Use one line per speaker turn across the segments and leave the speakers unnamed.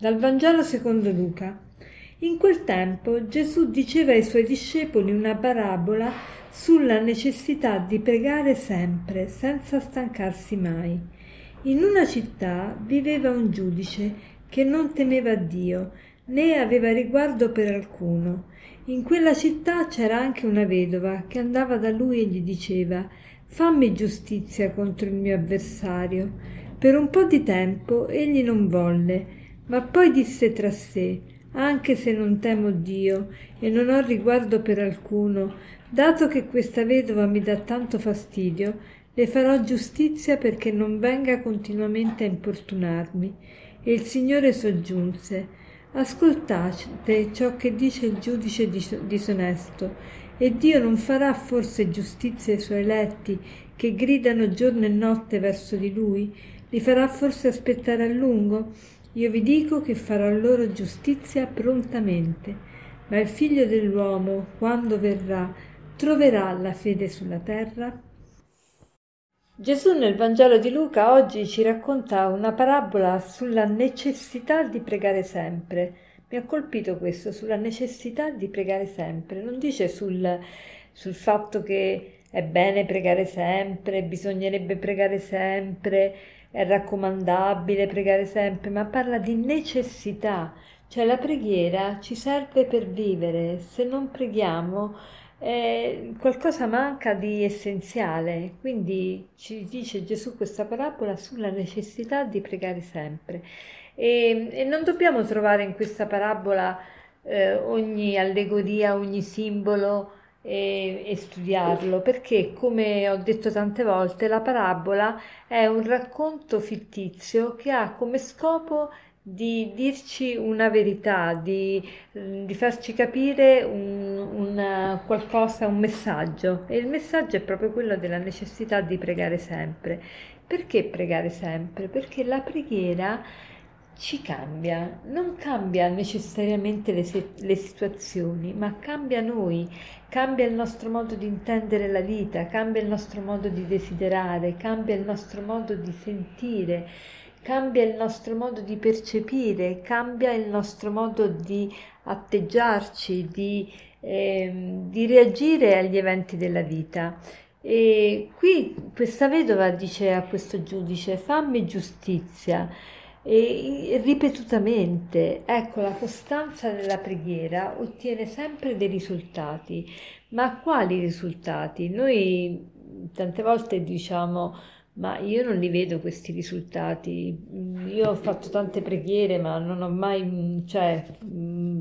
Dal Vangelo secondo Luca. In quel tempo Gesù diceva ai suoi discepoli una parabola sulla necessità di pregare sempre, senza stancarsi mai. In una città viveva un giudice che non temeva Dio, né aveva riguardo per alcuno. In quella città c'era anche una vedova che andava da lui e gli diceva Fammi giustizia contro il mio avversario. Per un po' di tempo egli non volle, ma poi disse tra sé, anche se non temo Dio e non ho riguardo per alcuno, dato che questa vedova mi dà tanto fastidio, le farò giustizia perché non venga continuamente a importunarmi. E il Signore soggiunse, Ascoltate ciò che dice il giudice disonesto, e Dio non farà forse giustizia ai suoi eletti che gridano giorno e notte verso di lui? Li farà forse aspettare a lungo? Io vi dico che farò loro giustizia prontamente, ma il figlio dell'uomo, quando verrà, troverà la fede sulla terra? Gesù nel Vangelo di Luca oggi ci racconta una parabola sulla necessità di pregare sempre. Mi ha colpito questo, sulla necessità di pregare sempre. Non dice sul, sul fatto che è bene pregare sempre, bisognerebbe pregare sempre, è raccomandabile pregare sempre, ma parla di necessità, cioè la preghiera ci serve per vivere, se non preghiamo eh, qualcosa manca di essenziale, quindi ci dice Gesù questa parabola sulla necessità di pregare sempre. E, e non dobbiamo trovare in questa parabola eh, ogni allegoria, ogni simbolo, e, e, studiarlo perché come ho detto tante volte la parabola è un racconto fittizio che ha come scopo di dirci una verità, di, di farci capire un, un, qualcosa, un messaggio e il messaggio è proprio quello della necessità di pregare sempre. Perché pregare sempre? Perché la preghiera ci cambia, non cambia necessariamente le, le, situazioni, ma cambia noi, cambia il nostro modo di intendere la vita, cambia il nostro modo di desiderare, cambia il nostro modo di sentire, cambia il nostro modo di percepire, cambia il nostro modo di atteggiarci, di, eh, di reagire agli eventi della vita. E qui questa vedova dice a questo giudice fammi giustizia e ripetutamente, ecco, la costanza nella preghiera ottiene sempre dei risultati. Ma quali risultati? Noi tante volte diciamo, ma io non li vedo questi risultati. Io ho fatto tante preghiere, ma non ho mai, cioè,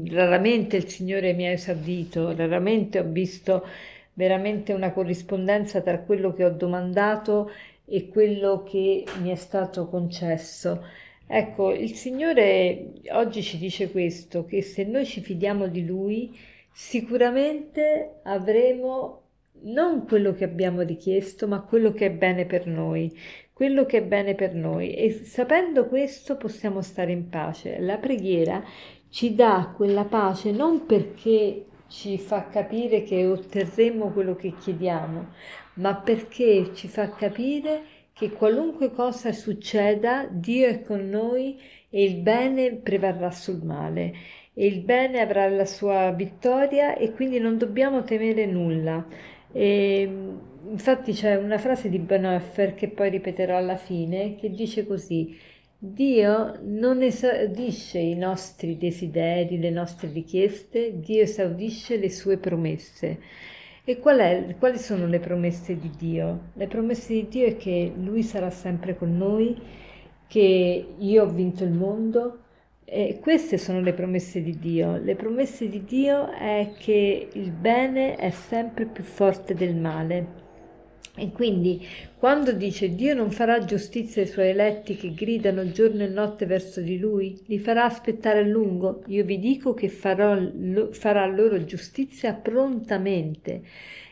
raramente il Signore mi ha esaudito, raramente ho visto veramente una corrispondenza tra quello che ho domandato e quello che mi è stato concesso. Ecco, il Signore oggi ci dice questo, che se noi ci fidiamo di Lui, sicuramente avremo non quello che abbiamo richiesto, ma quello che è bene per noi, quello che è bene per noi. E sapendo questo possiamo stare in pace. La preghiera ci dà quella pace non perché ci fa capire che otterremo quello che chiediamo, ma perché ci fa capire che qualunque cosa succeda, Dio è con noi e il bene prevarrà sul male e il bene avrà la sua vittoria e quindi non dobbiamo temere nulla. E, infatti c'è una frase di Bonhoeffer che poi ripeterò alla fine che dice così Dio non esaudisce i nostri desideri, le nostre richieste, Dio esaudisce le sue promesse. E qual è, quali sono le promesse di Dio? Le promesse di Dio è che Lui sarà sempre con noi, che io ho vinto il mondo. E queste sono le promesse di Dio. Le promesse di Dio è che il bene è sempre più forte del male e quindi quando dice Dio non farà giustizia ai suoi eletti che gridano giorno e notte verso di lui, li farà aspettare a lungo, io vi dico che farò, farà loro giustizia prontamente.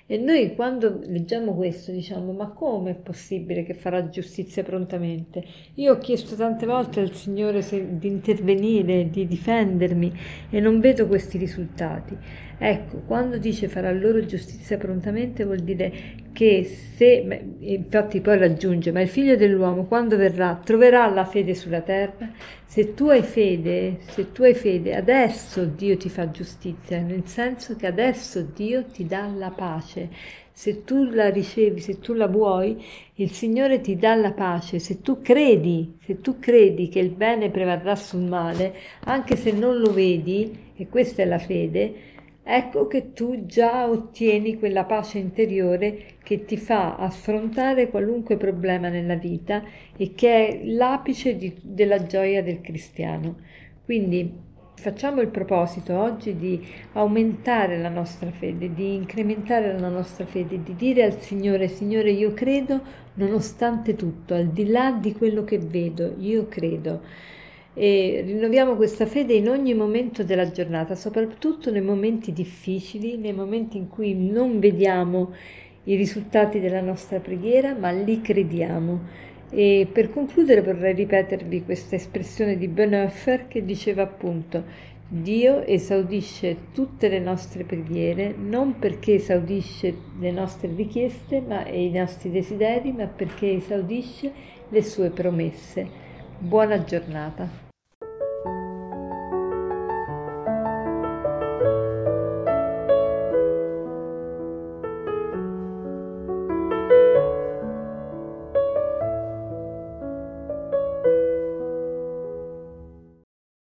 E noi quando leggiamo questo diciamo ma come è possibile che farà giustizia prontamente? Io ho chiesto tante volte al Signore se, di intervenire, di difendermi e non vedo questi risultati. Ecco, quando dice farà loro giustizia prontamente vuol dire che se, infatti poi raggiunge, ma il figlio dell'uomo quando verrà troverà la fede sulla terra? Se tu hai fede, se tu hai fede, adesso Dio ti fa giustizia, nel senso che adesso Dio ti dà la pace. Se tu la ricevi, se tu la vuoi, il Signore ti dà la pace. Se tu credi, se tu credi che il bene prevarrà sul male, anche se non lo vedi, e questa è la fede, ecco che tu già ottieni quella pace interiore che ti fa affrontare qualunque problema nella vita e che è l'apice di, della gioia del cristiano. Quindi facciamo il proposito oggi di aumentare la nostra fede, di incrementare la nostra fede, di dire al Signore, Signore io credo nonostante tutto, al di là di quello che vedo, io credo e rinnoviamo questa fede in ogni momento della giornata, soprattutto nei momenti difficili, nei momenti in cui non vediamo i risultati della nostra preghiera, ma li crediamo. E per concludere vorrei ripetervi questa espressione di Bonhoeffer che diceva appunto Dio esaudisce tutte le nostre preghiere non perché esaudisce le nostre richieste ma, e i nostri desideri, ma perché esaudisce le sue promesse. Buona giornata.